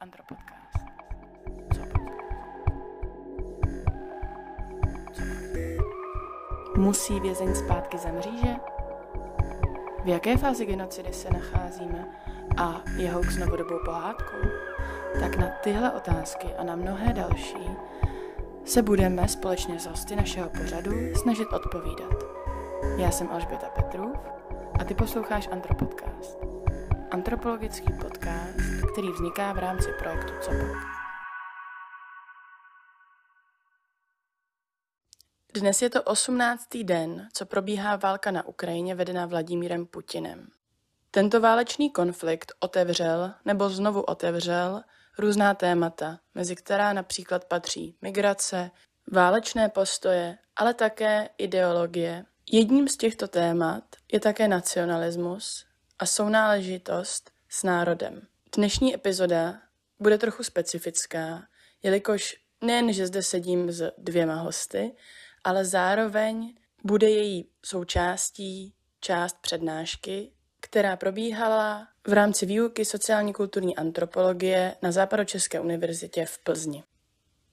Antropodcast. Co podcast? Co podcast? Musí vězeň zpátky za mříže? V jaké fázi genocidy se nacházíme a je hoax novodobou pohádkou? Tak na tyhle otázky a na mnohé další se budeme společně s hosty našeho pořadu snažit odpovídat. Já jsem Alžběta Petrův a ty posloucháš Antropodcast. Antropologický podcast, který vzniká v rámci projektu COPOD. Dnes je to 18. den, co probíhá válka na Ukrajině vedená Vladimírem Putinem. Tento válečný konflikt otevřel nebo znovu otevřel různá témata, mezi která například patří migrace, válečné postoje, ale také ideologie. Jedním z těchto témat je také nacionalismus a sounáležitost s národem. Dnešní epizoda bude trochu specifická, jelikož nejen, že zde sedím s dvěma hosty, ale zároveň bude její součástí část přednášky, která probíhala v rámci výuky sociální kulturní antropologie na Západočeské univerzitě v Plzni.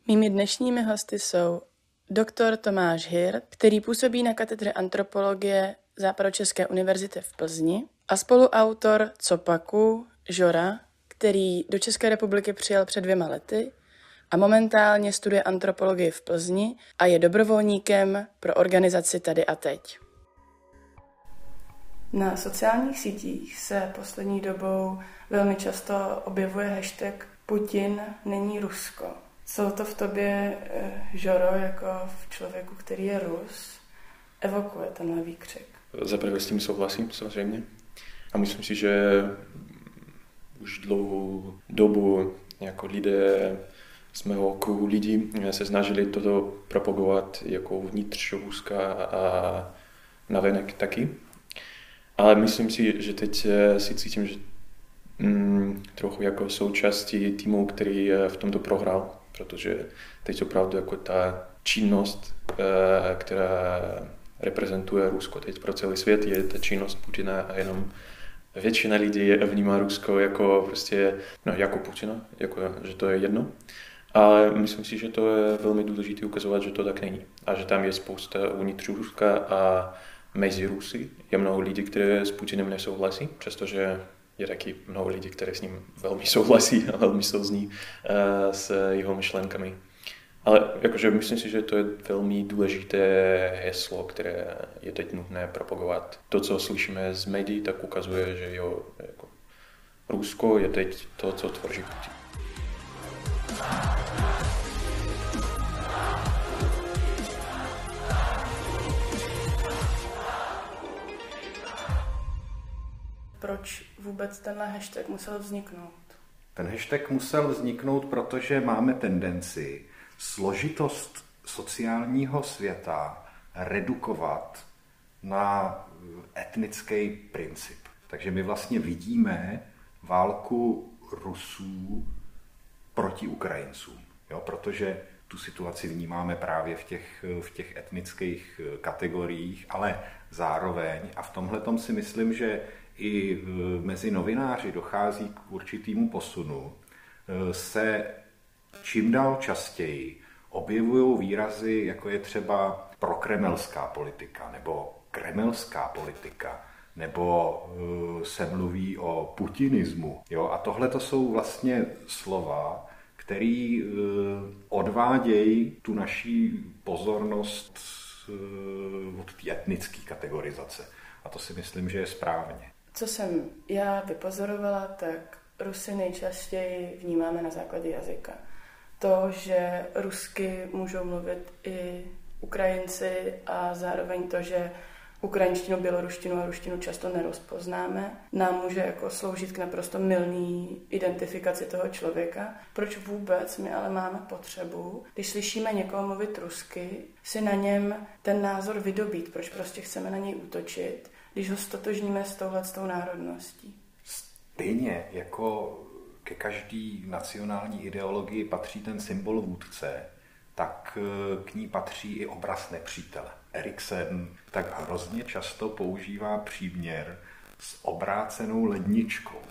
Mými dnešními hosty jsou doktor Tomáš Hir, který působí na katedře antropologie Západočeské univerzity v Plzni a spoluautor Copaku Žora, který do České republiky přijel před dvěma lety a momentálně studuje antropologii v Plzni a je dobrovolníkem pro organizaci Tady a teď. Na sociálních sítích se poslední dobou velmi často objevuje hashtag Putin není Rusko. Co to v tobě, eh, Žoro, jako v člověku, který je Rus, evokuje tenhle výkřik? Za prvé s tím souhlasím, samozřejmě. A myslím si, že už dlouhou dobu jako lidé z mého okruhu lidí se snažili toto propagovat jako vnitř Ruska a navenek taky. Ale myslím si, že teď si cítím, že mm, trochu jako součástí týmu, který v tomto prohrál, protože teď opravdu jako ta činnost, eh, která reprezentuje Rusko teď pro celý svět, je ta činnost Putina a jenom většina lidí vnímá Rusko jako prostě, no jako Putina, jako, že to je jedno. Ale myslím si, že to je velmi důležité ukazovat, že to tak není. A že tam je spousta uvnitř Ruska a mezi Rusy je mnoho lidí, které s Putinem nesouhlasí, přestože je taky mnoho lidí, které s ním velmi souhlasí a velmi souzní uh, s jeho myšlenkami. Ale jakože myslím si, že to je velmi důležité heslo, které je teď nutné propagovat. To, co slyšíme z médií, tak ukazuje, že jo, jako Rusko je teď to, co tvoří Putin. Proč vůbec tenhle hashtag musel vzniknout? Ten hashtag musel vzniknout, protože máme tendenci složitost sociálního světa redukovat na etnický princip. Takže my vlastně vidíme válku Rusů proti Ukrajincům, jo? protože tu situaci vnímáme právě v těch, v těch etnických kategoriích, ale zároveň, a v tomhle si myslím, že i mezi novináři dochází k určitému posunu, se čím dál častěji objevují výrazy, jako je třeba prokremelská politika nebo kremelská politika, nebo uh, se mluví o putinismu. Jo? A tohle to jsou vlastně slova, který uh, odvádějí tu naší pozornost uh, od té etnické kategorizace. A to si myslím, že je správně. Co jsem já vypozorovala, tak Rusy nejčastěji vnímáme na základě jazyka to, že rusky můžou mluvit i Ukrajinci a zároveň to, že ukrajinštinu, běloruštinu a ruštinu často nerozpoznáme, nám může jako sloužit k naprosto milný identifikaci toho člověka. Proč vůbec my ale máme potřebu, když slyšíme někoho mluvit rusky, si na něm ten názor vydobít, proč prostě chceme na něj útočit, když ho stotožníme s touhle s tou národností. Stejně jako ke každý nacionální ideologii patří ten symbol vůdce, tak eh, k ní patří i obraz nepřítele. Eriksen tak hrozně často používá příměr s obrácenou ledničkou.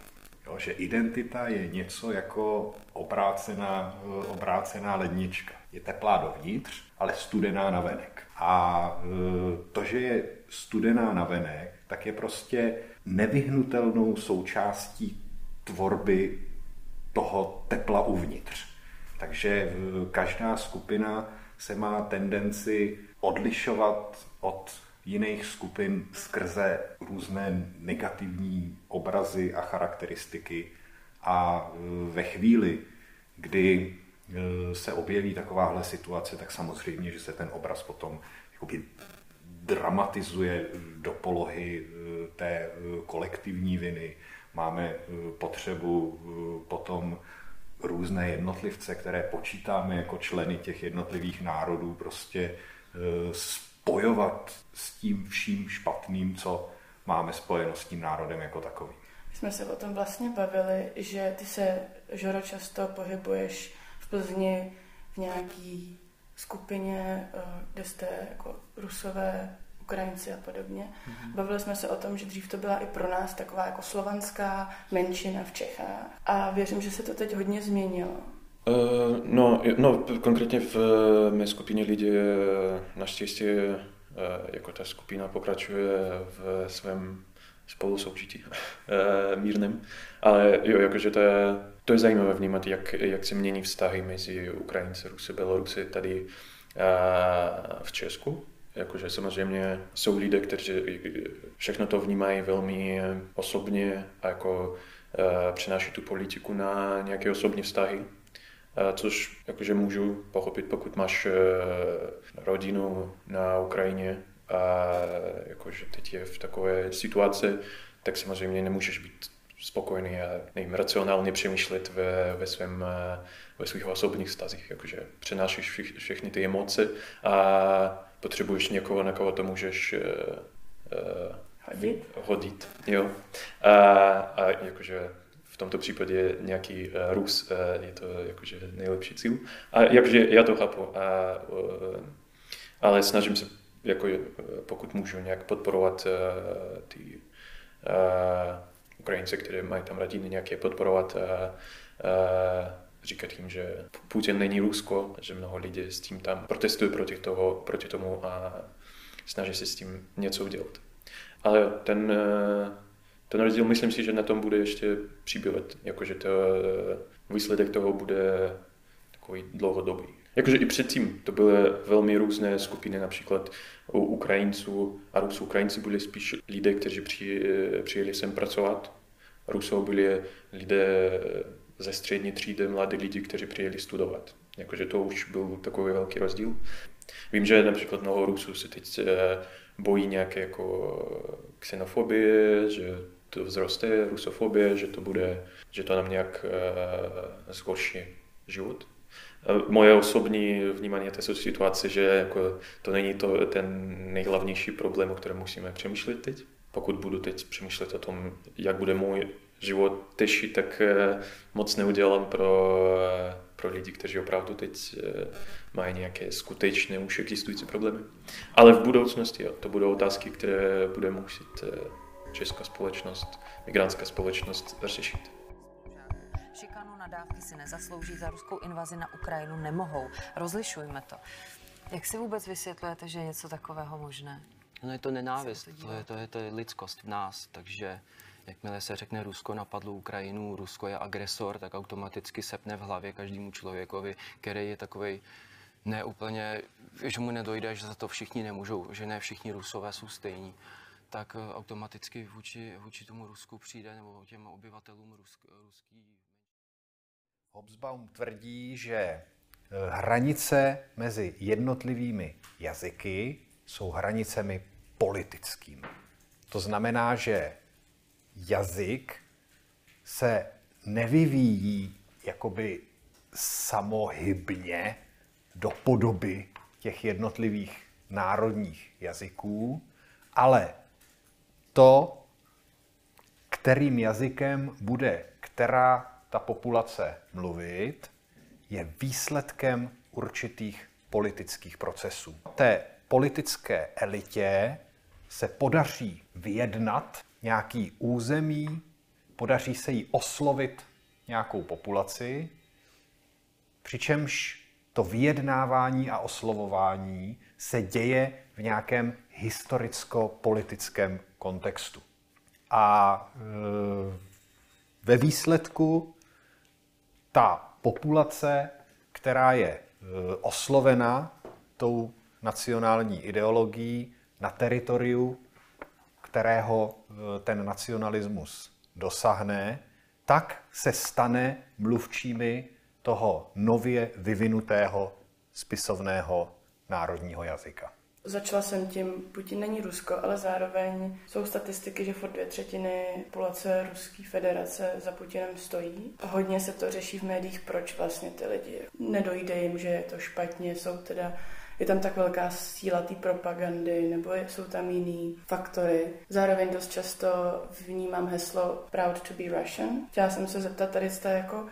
Jo, že identita je něco jako obrácená, obrácená lednička. Je teplá dovnitř, ale studená na venek. A e, to, že je studená na venek, tak je prostě nevyhnutelnou součástí tvorby toho tepla uvnitř. Takže každá skupina se má tendenci odlišovat od jiných skupin skrze různé negativní obrazy a charakteristiky. A e, ve chvíli, kdy e, se objeví takováhle situace, tak samozřejmě, že se ten obraz potom jakoby dramatizuje do polohy e, té kolektivní viny. Máme potřebu potom různé jednotlivce, které počítáme jako členy těch jednotlivých národů, prostě spojovat s tím vším špatným, co máme spojeno s tím národem jako takovým. My jsme se o tom vlastně bavili, že ty se, Žoro, často pohybuješ v Plzni v nějaký skupině, eh, kde jste jako rusové, Ukrajinci a podobně. Mm-hmm. Bavili jsme se o tom, že dřív to byla i pro nás taková jako slovanská menšina v Čechách. A věřím, že se to teď hodně změnilo. Uh, no, no, konkrétně v mé skupině lidí naštěstí uh, jako ta skupina pokračuje v svém spolusoužití mírném. Ale jo, jakože to je, to je zajímavé vnímat, jak, jak se mění vztahy mezi Ukrajinci, Rusy, Bělorusy tady v Česku. Jakože samozřejmě jsou lidé, kteří všechno to vnímají velmi osobně a jako uh, přenáší tu politiku na nějaké osobní vztahy. Což jakože můžu pochopit, pokud máš rodinu na Ukrajině a jakože teď je v takové situaci, tak samozřejmě nemůžeš být spokojený a nevím, racionálně přemýšlet ve, ve, svém, ve svých osobních stazích, jakože přenášíš všechny ty emoce a potřebuješ někoho, na koho to můžeš uh, hodit. hodit jo. A, a jakože v tomto případě nějaký uh, Rus uh, je to jakože nejlepší cíl. A jakože já to chápu, a, uh, ale snažím se, jako, pokud můžu, nějak podporovat uh, ty uh, Ukrajince, které mají tam rodiny, nějaké podporovat uh, uh, říkat jim, že Putin není Rusko, že mnoho lidí s tím tam protestuje proti, toho, proti tomu a snaží se s tím něco udělat. Ale ten ten rozdíl myslím si, že na tom bude ještě přibývat, jakože to, výsledek toho bude takový dlouhodobý. Jakože i předtím to byly velmi různé skupiny, například u Ukrajinců a Rusů. Ukrajinci byli spíš lidé, kteří přijeli sem pracovat. Rusou byli lidé ze střední třídy, mladí lidi, kteří přijeli studovat. Jakože to už byl takový velký rozdíl. Vím, že například mnoho Rusů se teď eh, bojí nějaké jako xenofobie, že to vzroste rusofobie, že to bude, že to nám nějak uh, zhorší život. Moje osobní vnímání té situace, že jako to není to ten nejhlavnější problém, o kterém musíme přemýšlet teď. Pokud budu teď přemýšlet o tom, jak bude můj život těžší, tak uh, moc neudělám pro, uh, pro lidi, kteří opravdu teď mají nějaké skutečné už existující problémy. Ale v budoucnosti jo, to budou otázky, které bude muset česká společnost, migrantská společnost řešit. Šikanu nadávky si nezaslouží, za ruskou invazi na Ukrajinu nemohou. Rozlišujme to. Jak si vůbec vysvětlujete, že je něco takového možné? No je to nenávist, to je, to, je, to je lidskost v nás, takže jakmile se řekne Rusko napadlo Ukrajinu, Rusko je agresor, tak automaticky sepne v hlavě každému člověkovi, který je takový neúplně, že mu nedojde, že za to všichni nemůžou, že ne všichni Rusové jsou stejní tak eh, automaticky vůči, vůči tomu Rusku přijde, nebo těm obyvatelům rusk, ruský. Hobsbawm tvrdí, že eh, hranice mezi jednotlivými jazyky jsou hranicemi politickými. To znamená, že jazyk se nevyvíjí jakoby samohybně do podoby těch jednotlivých národních jazyků, ale to, kterým jazykem bude která ta populace mluvit, je výsledkem určitých politických procesů. Té politické elitě se podaří vyjednat nějaký území podaří se jí oslovit nějakou populaci, přičemž to vyjednávání a oslovování se děje v nějakém historicko-politickém kontextu. A e, ve výsledku ta populace, která je e, oslovena tou nacionální ideologií na teritoriu, kterého e, ten nacionalismus dosáhne, tak se stane mluvčími toho nově vyvinutého spisovného národního jazyka. Začala jsem tím, Putin není Rusko, ale zároveň jsou statistiky, že furt dvě třetiny populace Ruské federace za Putinem stojí. Hodně se to řeší v médiích, proč vlastně ty lidi nedojde jim, že je to špatně, jsou teda je tam tak velká síla té propagandy, nebo jsou tam jiný faktory. Zároveň dost často vnímám heslo Proud to be Russian. Chtěla jsem se zeptat, tady jste jako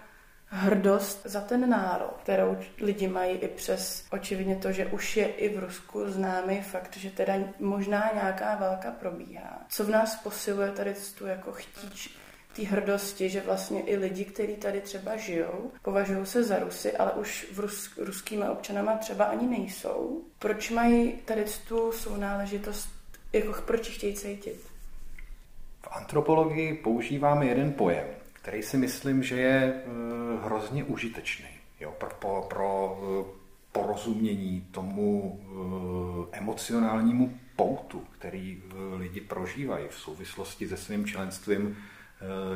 hrdost za ten národ, kterou lidi mají i přes očividně to, že už je i v Rusku známý fakt, že teda možná nějaká válka probíhá. Co v nás posiluje tady tu jako chtíč té hrdosti, že vlastně i lidi, kteří tady třeba žijou, považují se za Rusy, ale už v Rus, ruskými občanama třeba ani nejsou. Proč mají tady tu sounáležitost, jako proč chtějí cítit? V antropologii používáme jeden pojem, který si myslím, že je eh, hrozně užitečný jo, pro, pro, pro eh, porozumění tomu eh, emocionálnímu poutu, který lidi prožívají v souvislosti se svým členstvím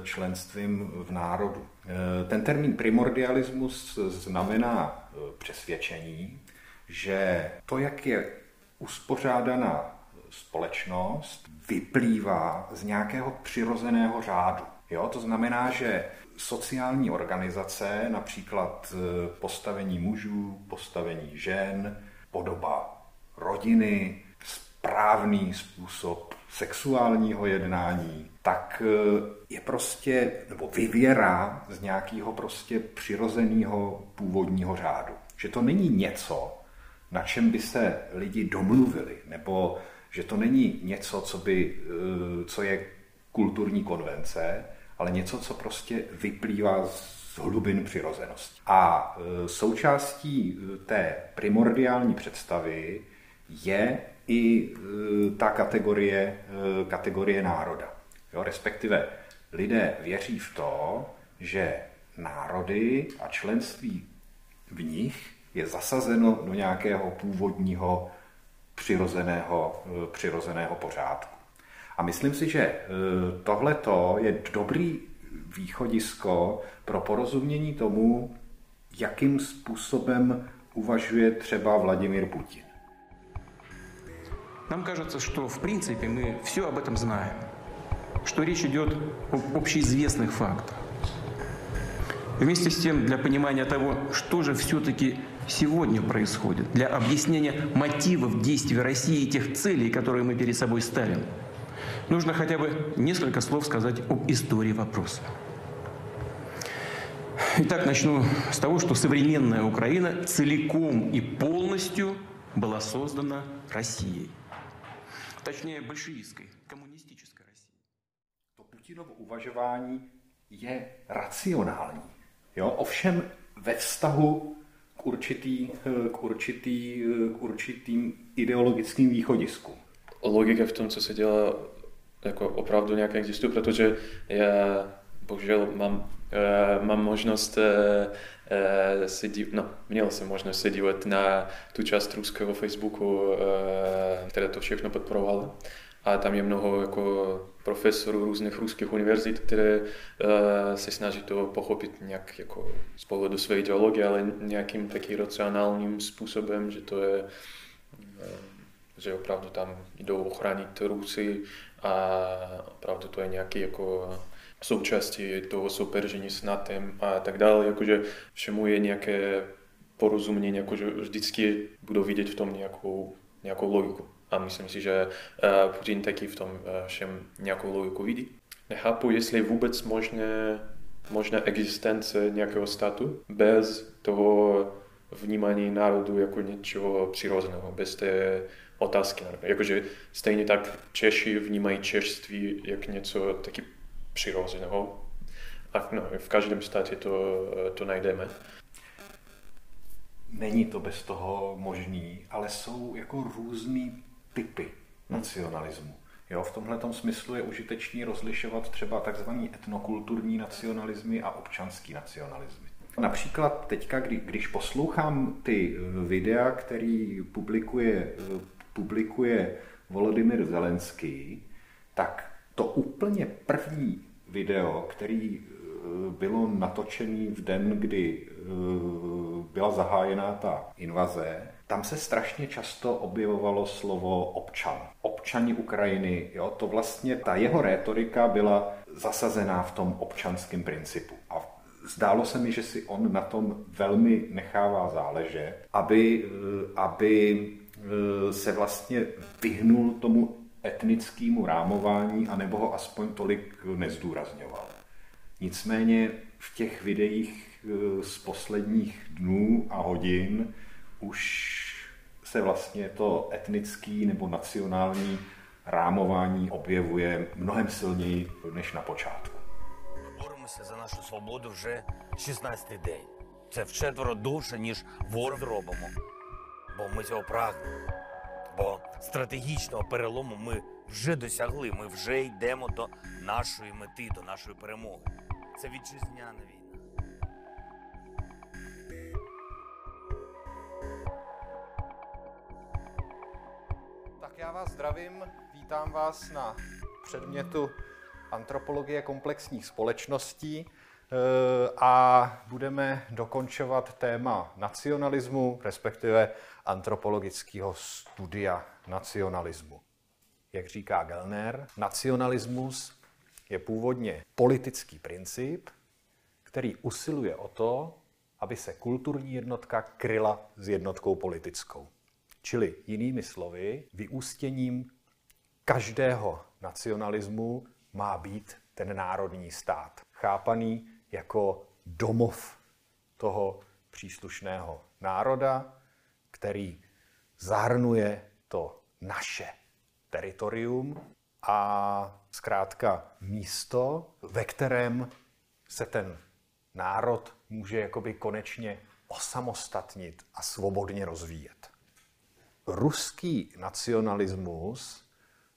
členstvím v národu. Ten termín primordialismus znamená přesvědčení, že to, jak je uspořádaná společnost, vyplývá z nějakého přirozeného řádu. Jo, to znamená, že sociální organizace, například postavení mužů, postavení žen, podoba rodiny, správný způsob sexuálního jednání, tak e, je prostě, nebo vyvěrá z nějakého prostě přirozeného původního řádu. Že to není něco, na čem by se lidi domluvili, nebo že to není něco, co, by, e, co je kulturní konvence, ale něco, co prostě vyplývá z hlubin přirozenosti. A e, součástí té primordiální představy je i ta kategorie, kategorie národa. Jo, respektive lidé věří v to, že národy a členství v nich je zasazeno do nějakého původního přirozeného, přirozeného pořádku. A myslím si, že e, tohleto je dobrý východisko pro porozumění tomu, jakým způsobem uvažuje třeba Vladimír Putin. Нам кажется, что в принципе мы все об этом знаем, Что речь идет об общеизвестных фактах. Вместе с тем, для понимания того, что же все-таки сегодня происходит, для объяснения мотивов действий России и тех целей, которые мы перед собой ставим – Нужно хотя бы несколько слов сказать об истории вопроса. Итак, начну с того, что современная Украина целиком и полностью была создана Россией. Точнее, большевистской, коммунистической Putinovo uvažování je racionální. Jo? Ovšem ve vztahu k, určitý, k, určitý, k určitým ideologickým východiskům. Logika v tom, co se dělá jako opravdu nějak existují, protože já bohužel mám, uh, mám možnost uh, se dívat, no, měl jsem možnost se dívat na tu část ruského Facebooku, která to všechno podporovala. A tam je mnoho jako profesorů různých ruských univerzit, které uh, se snaží to pochopit nějak jako z pohledu své ideologie, ale nějakým takým racionálním způsobem, že to je, uh, že opravdu tam jdou ochránit Rusy a opravdu to je nějaký jako součástí toho souperžení s NATEM a tak dále, jakože všemu je nějaké porozumění, jakože vždycky budou vidět v tom nějakou, nějakou logiku. A myslím si, že Putin taky v tom všem nějakou logiku vidí. Nechápu, jestli je vůbec možné, možná existence nějakého státu bez toho vnímání národu jako něčeho přirozeného, bez té otázky. Jakože stejně tak Češi vnímají češství jak něco taky přirozeného. A no, v každém státě to, to najdeme. Není to bez toho možný, ale jsou jako různý typy nacionalismu. Jo, v tomhle smyslu je užitečný rozlišovat třeba takzvaný etnokulturní nacionalismy a občanský nacionalismy. Například teďka, kdy, když poslouchám ty videa, který publikuje, publikuje Volodymyr Zelenský, tak to úplně první video, který bylo natočený v den, kdy eh, byla zahájená ta invaze, tam se strašně často objevovalo slovo občan. Občani Ukrajiny, jo, to vlastně, ta jeho rétorika byla zasazená v tom občanském principu. A zdálo se mi, že si on na tom velmi nechává záležet, aby, eh, aby eh, se vlastně vyhnul tomu etnickému rámování, anebo ho aspoň tolik nezdůrazňoval. Nicméně v těch videích eh, z posledních dnů a hodin už se vlastně to etnický nebo nacionální rámování objevuje mnohem silněji než na počátku. Боремося за нашу свободу вже 16-й день. Це вчетверо довше, ніж ворог робимо. Бо ми цього прагнемо. Бо стратегічного перелому ми вже досягли. Ми вже йдемо до нашої мети, до нашої перемоги. Це вітчизняна війна. Já vás zdravím, vítám vás na předmětu antropologie komplexních společností eh, a budeme dokončovat téma nacionalismu, respektive antropologického studia nacionalismu. Jak říká Gelner, nacionalismus je původně politický princip, který usiluje o to, aby se kulturní jednotka kryla s jednotkou politickou. Čili jinými slovy, vyústěním každého nacionalismu má být ten národní stát, chápaný jako domov toho příslušného národa, který zahrnuje to naše teritorium a zkrátka místo, ve kterém se ten národ může jakoby konečně osamostatnit a svobodně rozvíjet. Ruský nacionalismus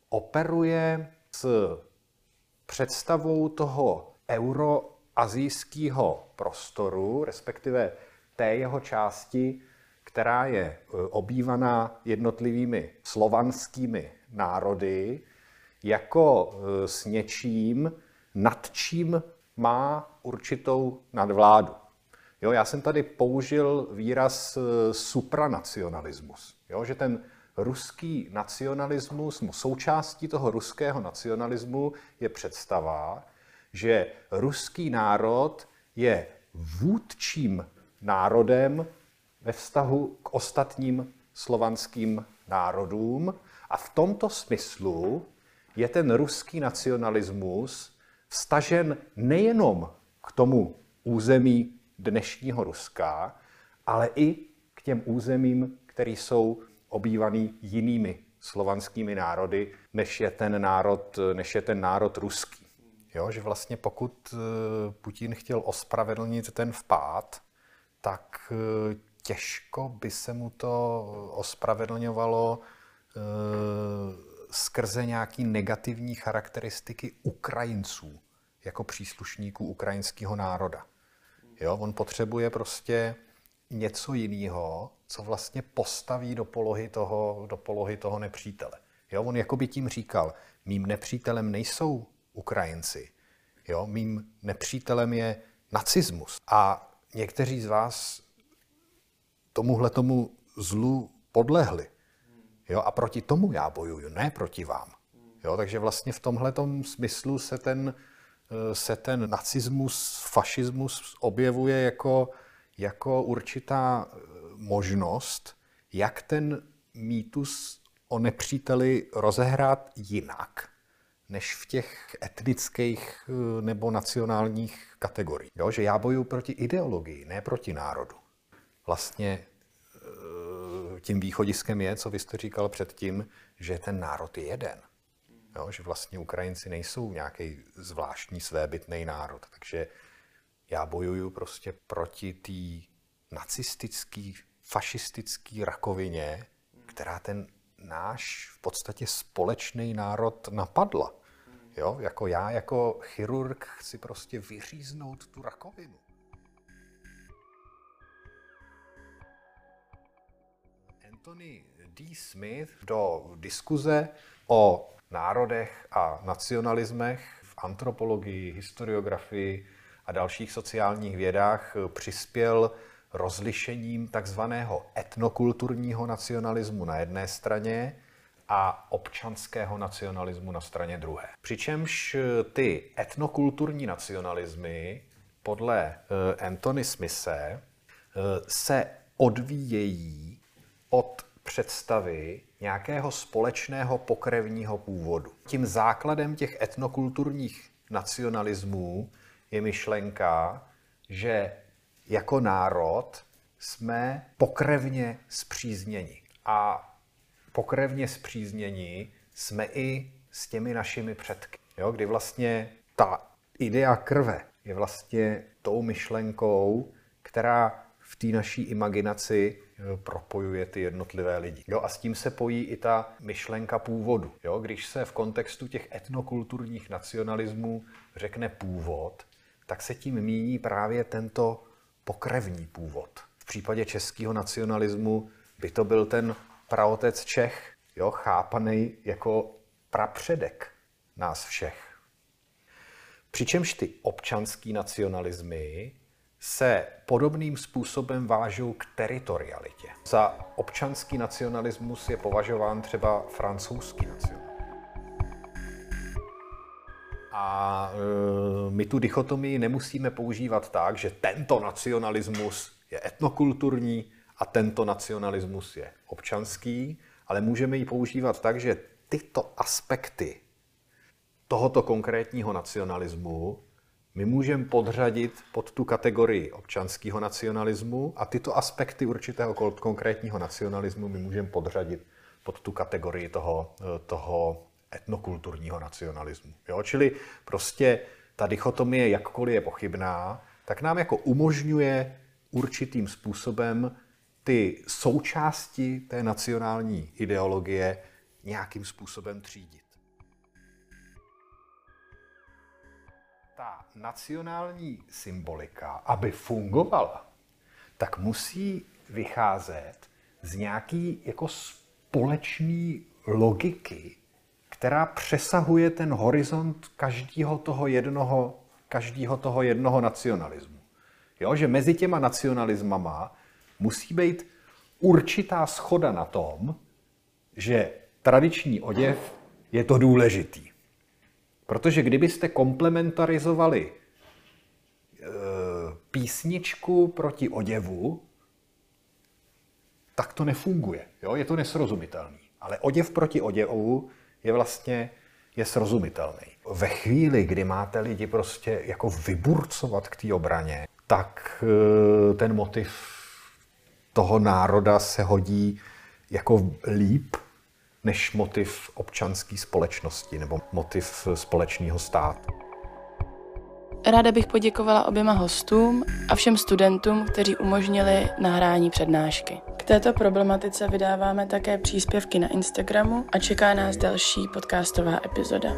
operuje s představou toho euroazijského prostoru, respektive té jeho části, která je e, obývaná jednotlivými slovanskými národy, jako e, s něčím, nad čím má určitou nadvládu. Jo, já jsem tady použil výraz e, supranacionalismus, jo, že ten ruský nacionalismus, součástí toho ruského nacionalismu je představa, že ruský národ je vůdčím národem ve vztahu k ostatním slovanským národům. A v tomto smyslu je ten ruský nacionalismus vstažen nejenom k tomu území dnešního Ruska, ale i k těm územím, které jsou obývaný jinými slovanskými národy, než je ten národ, než je ten národ ruský. Jo, že vlastně pokud eh, Putin chtěl ospravedlnit ten vpád, tak eh, těžko by se mu to ospravedlňovalo eh, skrze nějaký negativní charakteristiky Ukrajinců jako příslušníků ukrajinského národa. Jo, on potřebuje prostě něco jiného, co vlastně postaví do polohy toho, do polohy toho nepřítele. Jo, on jako by tím říkal, mým nepřítelem nejsou Ukrajinci, jo, mým nepřítelem je nacismus. A někteří z vás tomuhle tomu zlu podlehli. Jo, a proti tomu já bojuju, ne proti vám. Jo, takže vlastně v tomhle smyslu se ten, se ten nacismus, fašismus objevuje jako, jako určitá možnost, jak ten mýtus o nepříteli rozehrát jinak, než v těch etnických eh, nebo nacionálních kategoriích. Jo, že já bojuju proti ideologii, ne proti národu. Vlastně tím východiskem je, co vy jste říkal předtím, že ten národ je jeden. Jo, že vlastně Ukrajinci nejsou nějaký zvláštní svébytný národ. Takže já bojuju prostě proti té nacistický, fašistický rakovině, která ten náš v podstatě společný národ napadla. Jo, jako já, jako chirurg, chci prostě vyříznout tu rakovinu. Anthony D. Smith do diskuze o národech a nacionalismech v antropologii, historiografii a dalších sociálních vědách přispěl rozlišením takzvaného etnokulturního nacionalismu na jedné straně a občanského nacionalismu na straně druhé. Přičemž ty etnokulturní nacionalismy podle uh, Anthony Smise uh, se odvíjejí od představy nějakého společného pokrevního původu. Tím základem těch etnokulturních nacionalismů je myšlenka, že jako národ jsme pokrevně zpřízněni. A pokrevně zpřízněni jsme i s těmi našimi předky. Jo, kdy vlastně ta idea krve je vlastně tou myšlenkou, která v té naší imaginaci propojuje ty jednotlivé lidi. Jo, a s tím se pojí i ta myšlenka původu. Jo, když se v kontextu těch etnokulturních nacionalismů řekne původ, tak se tím míní právě tento pokrevní původ. V případě českého nacionalismu by to byl ten praotec Čech, jo, chápaný jako prapředek nás všech. Přičemž ty občanský nacionalismy se podobným způsobem vážou k teritorialitě. Za občanský nacionalismus je považován třeba francouzský nacionalismus. A e, my tu dichotomii nemusíme používat tak, že tento nacionalismus je etnokulturní a tento nacionalismus je občanský, ale můžeme ji používat tak, že tyto aspekty tohoto konkrétního nacionalismu my můžeme podřadit pod tu kategorii občanského nacionalismu a tyto aspekty určitého konkrétního nacionalismu my můžeme podřadit pod tu kategorii toho, toho etnokulturního nacionalismu. Jo? Čili prostě ta dichotomie, jakkoliv je pochybná, tak nám jako umožňuje určitým způsobem ty součásti té nacionální ideologie nějakým způsobem třídit. Ta nacionální symbolika, aby fungovala, tak musí vycházet z nějaký jako společný logiky, která přesahuje ten horizont každého toho jednoho, každého toho jednoho nacionalismu. Jo, že mezi těma nacionalismama musí být určitá schoda na tom, že tradiční oděv je to důležitý. Protože kdybyste komplementarizovali e, písničku proti oděvu, tak to nefunguje. Jo? Je to nesrozumitelný. Ale oděv proti oděvu je vlastně je srozumitelný. Ve chvíli, kdy máte lidi prostě jako vyburcovat k té obraně, tak e, ten motiv toho národa se hodí jako líp než motiv občanské společnosti nebo motiv společného státu. Ráda bych poděkovala oběma hostům a všem studentům, kteří umožnili nahrání přednášky. K této problematice vydáváme také příspěvky na Instagramu a čeká nás další podcastová epizoda.